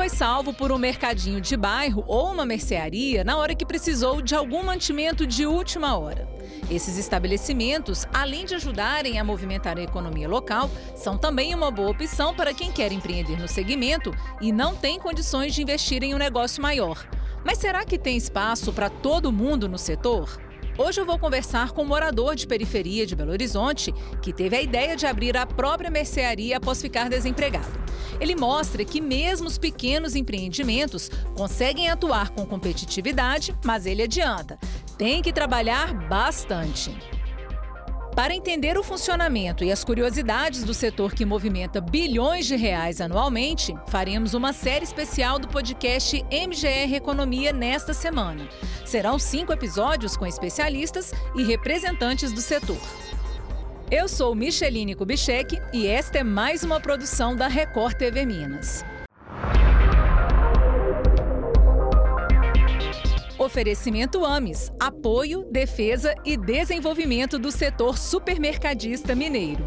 foi salvo por um mercadinho de bairro ou uma mercearia na hora que precisou de algum mantimento de última hora. Esses estabelecimentos, além de ajudarem a movimentar a economia local, são também uma boa opção para quem quer empreender no segmento e não tem condições de investir em um negócio maior. Mas será que tem espaço para todo mundo no setor? Hoje eu vou conversar com um morador de periferia de Belo Horizonte que teve a ideia de abrir a própria mercearia após ficar desempregado. Ele mostra que mesmo os pequenos empreendimentos conseguem atuar com competitividade, mas ele adianta, tem que trabalhar bastante. Para entender o funcionamento e as curiosidades do setor que movimenta bilhões de reais anualmente, faremos uma série especial do podcast MGR Economia nesta semana. Serão cinco episódios com especialistas e representantes do setor. Eu sou Micheline Kubitschek e esta é mais uma produção da Record TV Minas. Oferecimento AMES, apoio, defesa e desenvolvimento do setor supermercadista mineiro.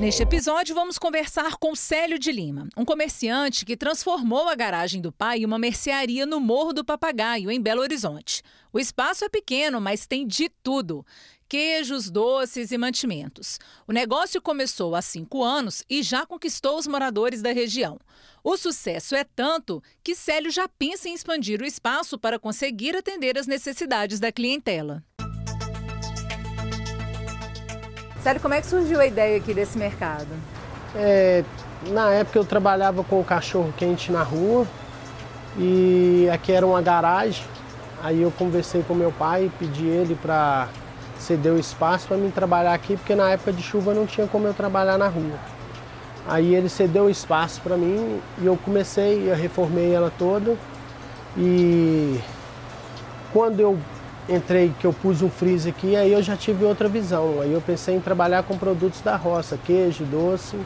Neste episódio, vamos conversar com Célio de Lima, um comerciante que transformou a garagem do pai em uma mercearia no Morro do Papagaio, em Belo Horizonte. O espaço é pequeno, mas tem de tudo queijos, doces e mantimentos. O negócio começou há cinco anos e já conquistou os moradores da região. O sucesso é tanto que Célio já pensa em expandir o espaço para conseguir atender as necessidades da clientela. Célio, como é que surgiu a ideia aqui desse mercado? É, na época eu trabalhava com o cachorro quente na rua e aqui era uma garagem. Aí eu conversei com meu pai, pedi ele para ceder o espaço para mim trabalhar aqui, porque na época de chuva não tinha como eu trabalhar na rua. Aí ele cedeu espaço para mim e eu comecei, eu reformei ela toda. E quando eu entrei, que eu pus um freezer aqui, aí eu já tive outra visão. Aí eu pensei em trabalhar com produtos da roça, queijo, doce.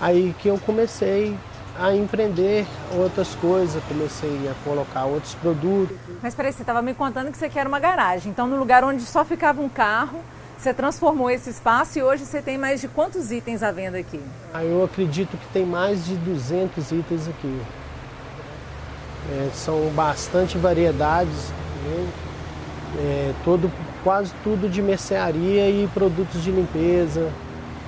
Aí que eu comecei a empreender outras coisas, comecei a colocar outros produtos. Mas peraí, você estava me contando que você quer uma garagem. Então, no lugar onde só ficava um carro, você transformou esse espaço e hoje você tem mais de quantos itens à venda aqui? Ah, eu acredito que tem mais de 200 itens aqui. É, são bastante variedades, né? é, todo, quase tudo de mercearia e produtos de limpeza.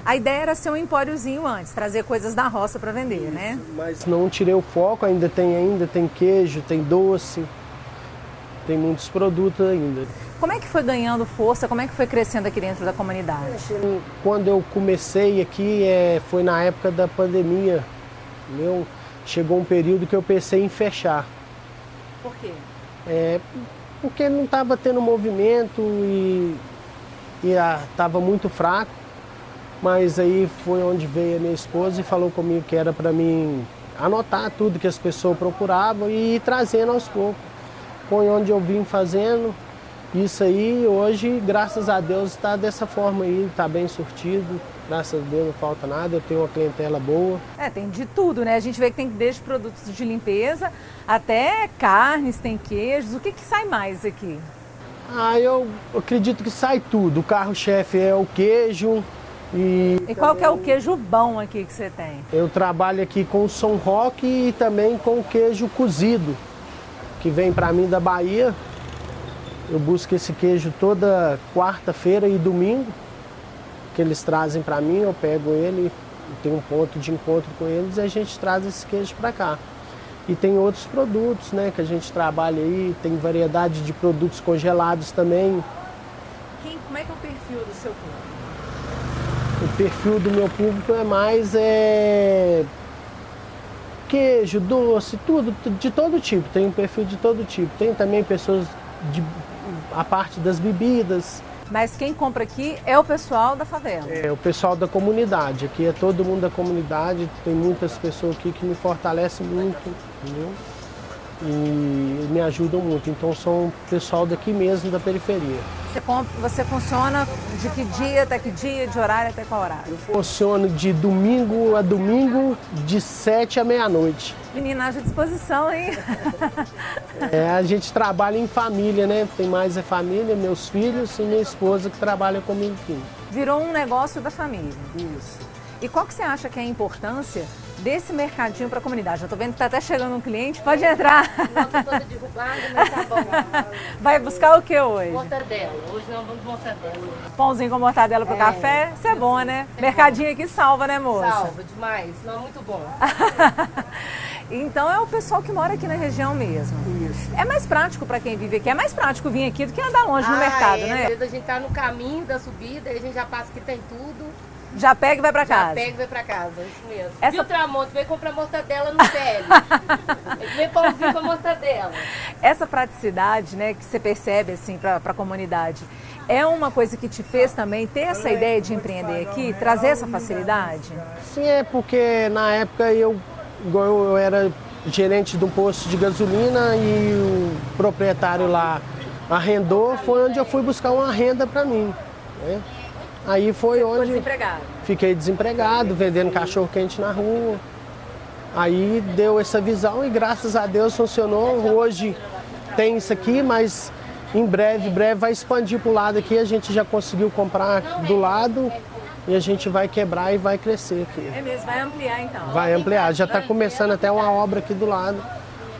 A ideia era ser um empóriozinho antes, trazer coisas da roça para vender, Isso, né? Mas não tirei o foco, ainda tem ainda tem queijo, tem doce, tem muitos produtos ainda. Como é que foi ganhando força? Como é que foi crescendo aqui dentro da comunidade? Quando eu comecei aqui, é, foi na época da pandemia. Meu, chegou um período que eu pensei em fechar. Por quê? É, porque não estava tendo movimento e estava muito fraco. Mas aí foi onde veio a minha esposa e falou comigo que era para mim anotar tudo que as pessoas procuravam e ir trazendo aos poucos. Foi onde eu vim fazendo isso aí. Hoje, graças a Deus, está dessa forma aí, está bem surtido. Graças a Deus não falta nada, eu tenho uma clientela boa. É, tem de tudo, né? A gente vê que tem desde produtos de limpeza até carnes, tem queijos. O que, que sai mais aqui? Ah, eu acredito que sai tudo. O carro-chefe é o queijo, e, e qual que é o queijo bom aqui que você tem? Eu trabalho aqui com o São Roque e também com o queijo cozido, que vem para mim da Bahia. Eu busco esse queijo toda quarta-feira e domingo, que eles trazem para mim, eu pego ele, tenho um ponto de encontro com eles e a gente traz esse queijo para cá. E tem outros produtos, né, que a gente trabalha aí, tem variedade de produtos congelados também. Quem, como é que é o perfil do seu público? O perfil do meu público é mais é, queijo, doce, tudo, de todo tipo. Tem um perfil de todo tipo. Tem também pessoas de a parte das bebidas. Mas quem compra aqui é o pessoal da favela. É o pessoal da comunidade. Aqui é todo mundo da comunidade. Tem muitas pessoas aqui que me fortalecem muito, entendeu? E me ajudam muito. Então são pessoal daqui mesmo da periferia. Você, você funciona de que dia até que dia, de horário até qual horário? Eu funciono de domingo a domingo, de 7 à meia-noite. Menina, haja disposição, hein? é, a gente trabalha em família, né? Tem mais a família, meus filhos e minha esposa que trabalha comigo aqui. Virou um negócio da família. Isso. E qual que você acha que é a importância desse mercadinho para a comunidade? Eu estou vendo que está até chegando um cliente, pode entrar. Não, toda derrubada, mas tá bom. Vai buscar o que hoje? Mortadela. Hoje nós vamos mortadela. Pãozinho com mortadela pro É. café, isso é bom, né? Mercadinho aqui salva, né, moça? Salva demais. Não, muito bom. Então é o pessoal que mora aqui na região mesmo. Isso. É mais prático para quem vive aqui, é mais prático vir aqui do que andar longe no Ah, mercado, é, Às né? vezes a gente tá no caminho da subida, a gente já passa que tem tudo. Já pega e vai para Já casa. pega e vai pra casa, isso mesmo. Essa- Viu, Tramonte? Veio comprar mortadela no pele. Vem pãozinho com mortadela. Essa praticidade, né, que você percebe assim para a comunidade, é uma coisa que te fez também ter essa ideia de empreender aqui, trazer essa facilidade? Sim, é porque na época eu, igual eu, eu era gerente de um posto de gasolina e o proprietário lá arrendou, foi onde eu fui buscar uma renda para mim. né? Aí foi Ficou onde desempregado. fiquei desempregado, vendendo cachorro quente na rua. Aí deu essa visão e graças a Deus funcionou. Hoje tem isso aqui, mas em breve, breve vai expandir para o lado aqui. A gente já conseguiu comprar do lado e a gente vai quebrar e vai crescer aqui. É mesmo, vai ampliar então. Vai ampliar. Já está começando até uma obra aqui do lado.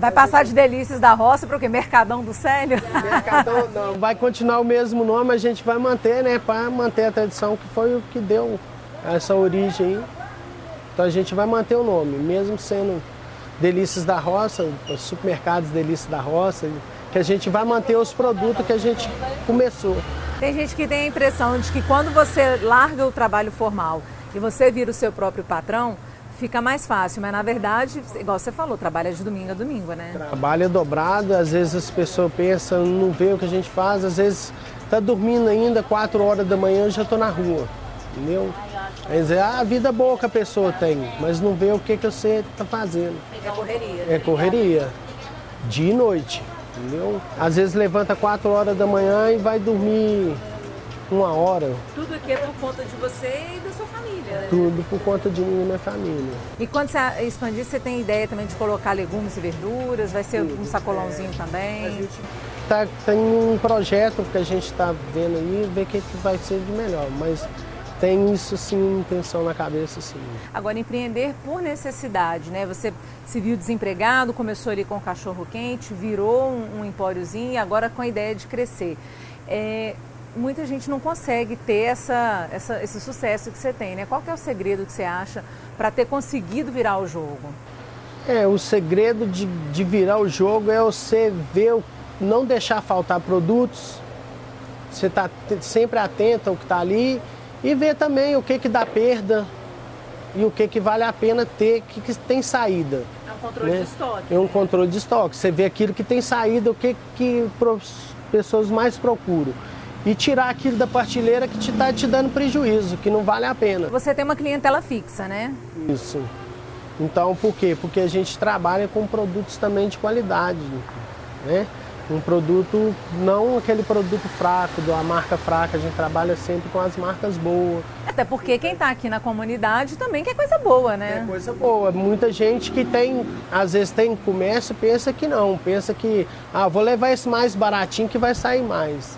Vai passar de delícias da roça para o quê? Mercadão do Célio? Mercadão não. Vai continuar o mesmo nome, a gente vai manter, né? Para manter a tradição que foi o que deu essa origem aí. Então a gente vai manter o nome, mesmo sendo Delícias da Roça, os supermercados Delícias da Roça, que a gente vai manter os produtos que a gente começou. Tem gente que tem a impressão de que quando você larga o trabalho formal e você vira o seu próprio patrão, fica mais fácil. Mas na verdade, igual você falou, trabalha de domingo a domingo, né? Trabalho é dobrado, às vezes as pessoas pensam, não vê o que a gente faz, às vezes tá dormindo ainda, 4 horas da manhã eu já tô na rua, entendeu? Quer dizer, ah, a vida boa que a pessoa tem, mas não vê o que, que você tá fazendo. É correria. É correria, dia e noite, entendeu? Às vezes levanta 4 horas da manhã e vai dormir uma hora, Tudo aqui é por conta de você e né? Tudo por conta de mim e minha família. E quando você expandir, você tem ideia também de colocar legumes e verduras? Vai ser um sacolãozinho também? Tá, tem um projeto que a gente está vendo aí, ver o que, que vai ser de melhor, mas tem isso sim, intenção na cabeça sim. Agora, empreender por necessidade, né? Você se viu desempregado, começou ali com o cachorro quente, virou um, um empóriozinho e agora com a ideia de crescer. É, muita gente não consegue ter essa, essa- esse sucesso que você tem, né? Qual que é o segredo que você acha para ter conseguido virar o jogo? É, o segredo de, de virar o jogo é você ver, o- não deixar faltar produtos, você tá sempre atento ao que está ali e ver também o que que dá perda e o que que vale a pena ter, o que, que tem saída. É um controle né? É um controle de estoque. Você vê aquilo que tem saída, o que que as pessoas mais procuram. E tirar aquilo da partilheira que está te dando prejuízo, que não vale a pena. Você tem uma clientela fixa, né? Isso. Então, por quê? Porque a gente trabalha com produtos também de qualidade, né? Um produto, não aquele produto fraco, da marca fraca, a gente trabalha sempre com as marcas boas. Até porque quem está aqui na comunidade também quer coisa boa, né? É coisa boa. Muita gente que tem, às vezes tem comércio, pensa que não, pensa que, ah, vou levar esse mais baratinho que vai sair mais.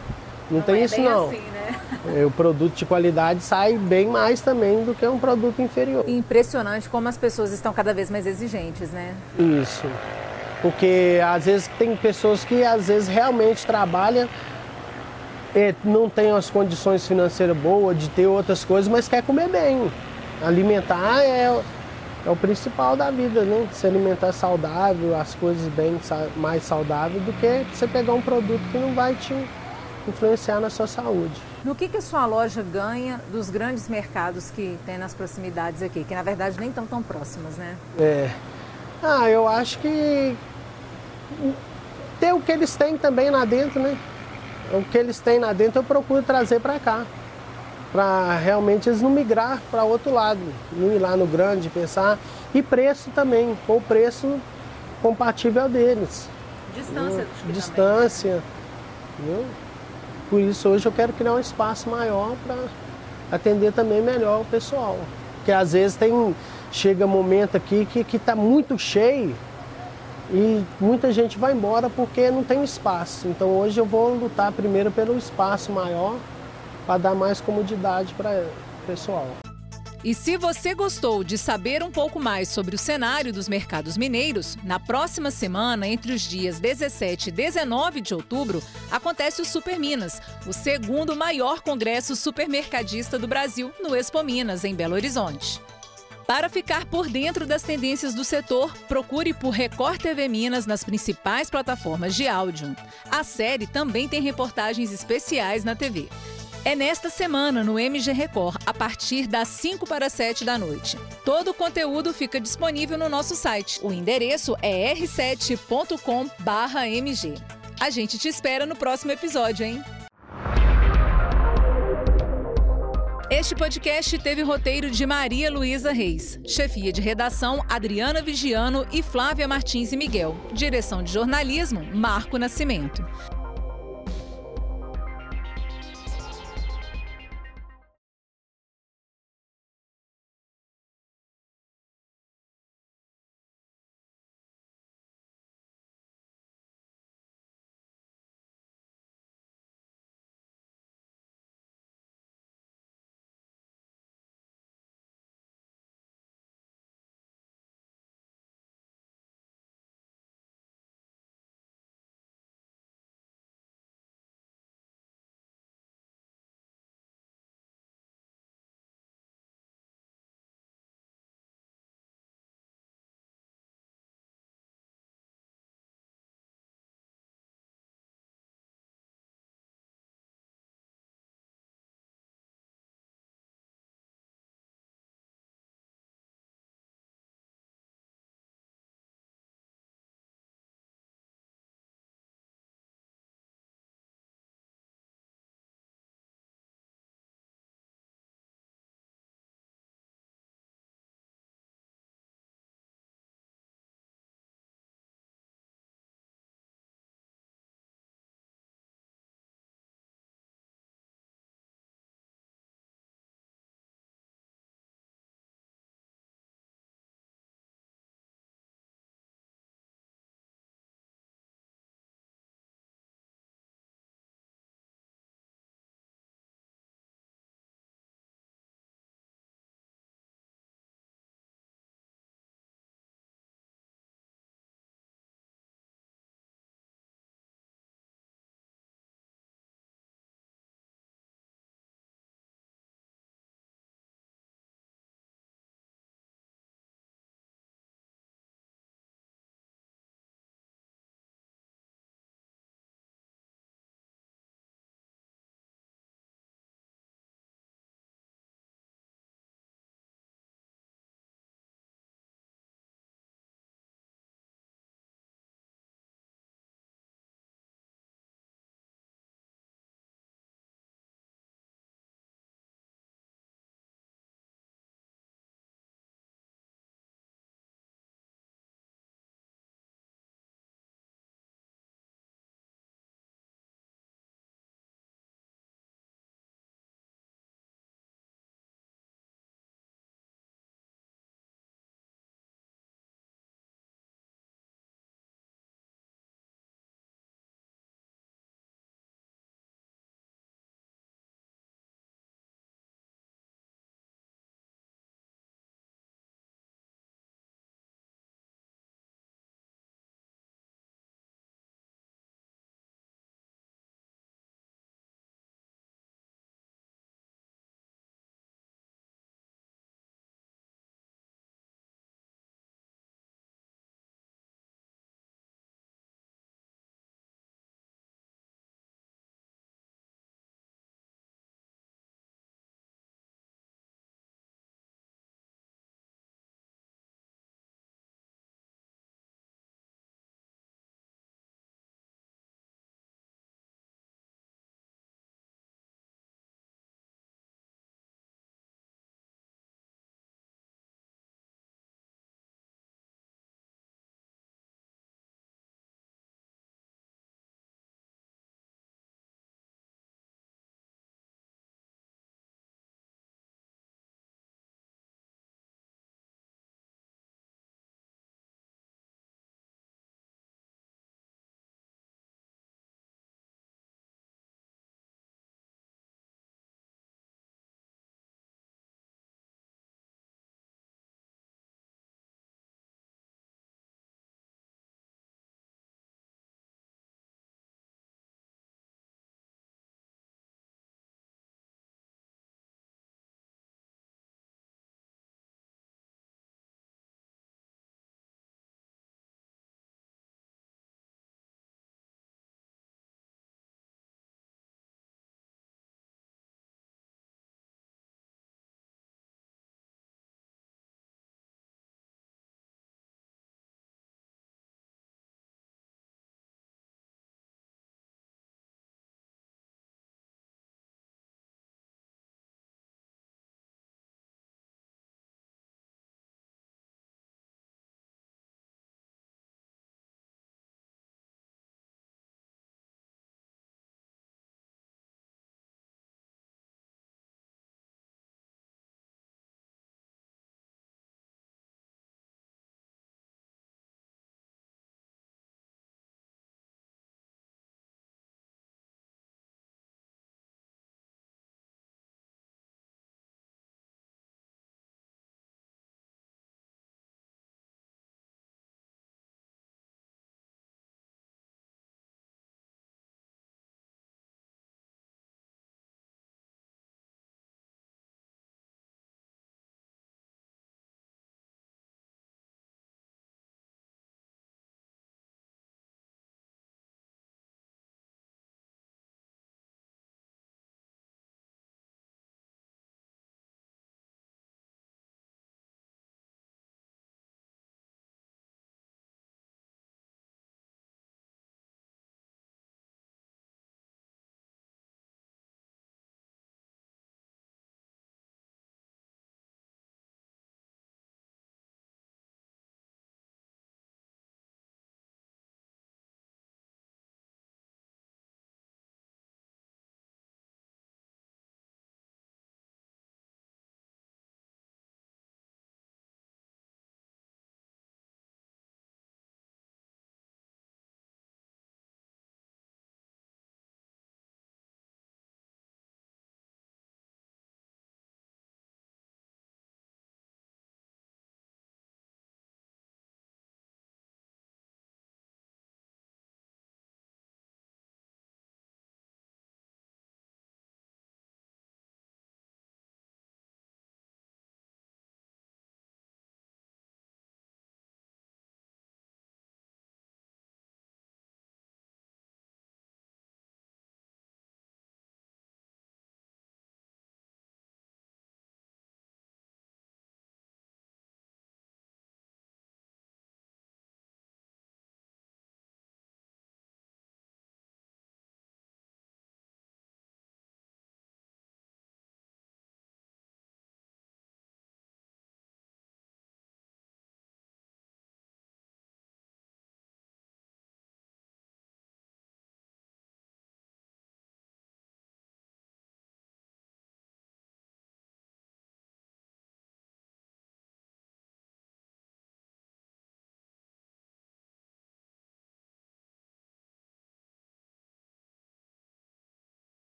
Não, tem é isso não. assim, né? É, O produto de qualidade sai bem mais também do que um produto inferior. Impressionante como as pessoas estão cada vez mais exigentes, né? Isso. Porque às vezes tem pessoas que às vezes realmente trabalham, é, não tem as condições financeiras boas de ter outras coisas, mas quer comer bem. Alimentar é, é o principal da vida, né? Se alimentar saudável, as coisas bem mais saudáveis do que você pegar um produto que não vai te influenciar na sua saúde. No que, que a sua loja ganha dos grandes mercados que tem nas proximidades aqui, que na verdade nem estão tão próximos, né? É. Ah, eu acho que ter o que eles têm também lá dentro, né? O que eles têm lá dentro eu procuro trazer para cá. Para realmente eles não migrar para outro lado, não ir lá no grande, pensar. E preço também, o preço compatível ao deles. Distância, Distância. Entendeu? Por isso hoje eu quero criar um espaço maior para atender também melhor o pessoal. Porque às vezes tem. Chega momento aqui que está muito cheio e muita gente vai embora porque não tem espaço. Então hoje eu vou lutar primeiro pelo espaço maior para dar mais comodidade para o pessoal. E se você gostou de saber um pouco mais sobre o cenário dos mercados mineiros, na próxima semana, entre os dias 17 e 19 de outubro, acontece o Super Minas, o segundo maior congresso supermercadista do Brasil, no Expo Minas, em Belo Horizonte. Para ficar por dentro das tendências do setor, procure por Record TV Minas nas principais plataformas de áudio. A série também tem reportagens especiais na TV. É nesta semana no MG Record, a partir das 5 para 7 da noite. Todo o conteúdo fica disponível no nosso site. O endereço é r7.com/mg. A gente te espera no próximo episódio, hein? Este podcast teve roteiro de Maria Luísa Reis, chefia de redação Adriana Vigiano e Flávia Martins e Miguel, direção de jornalismo Marco Nascimento.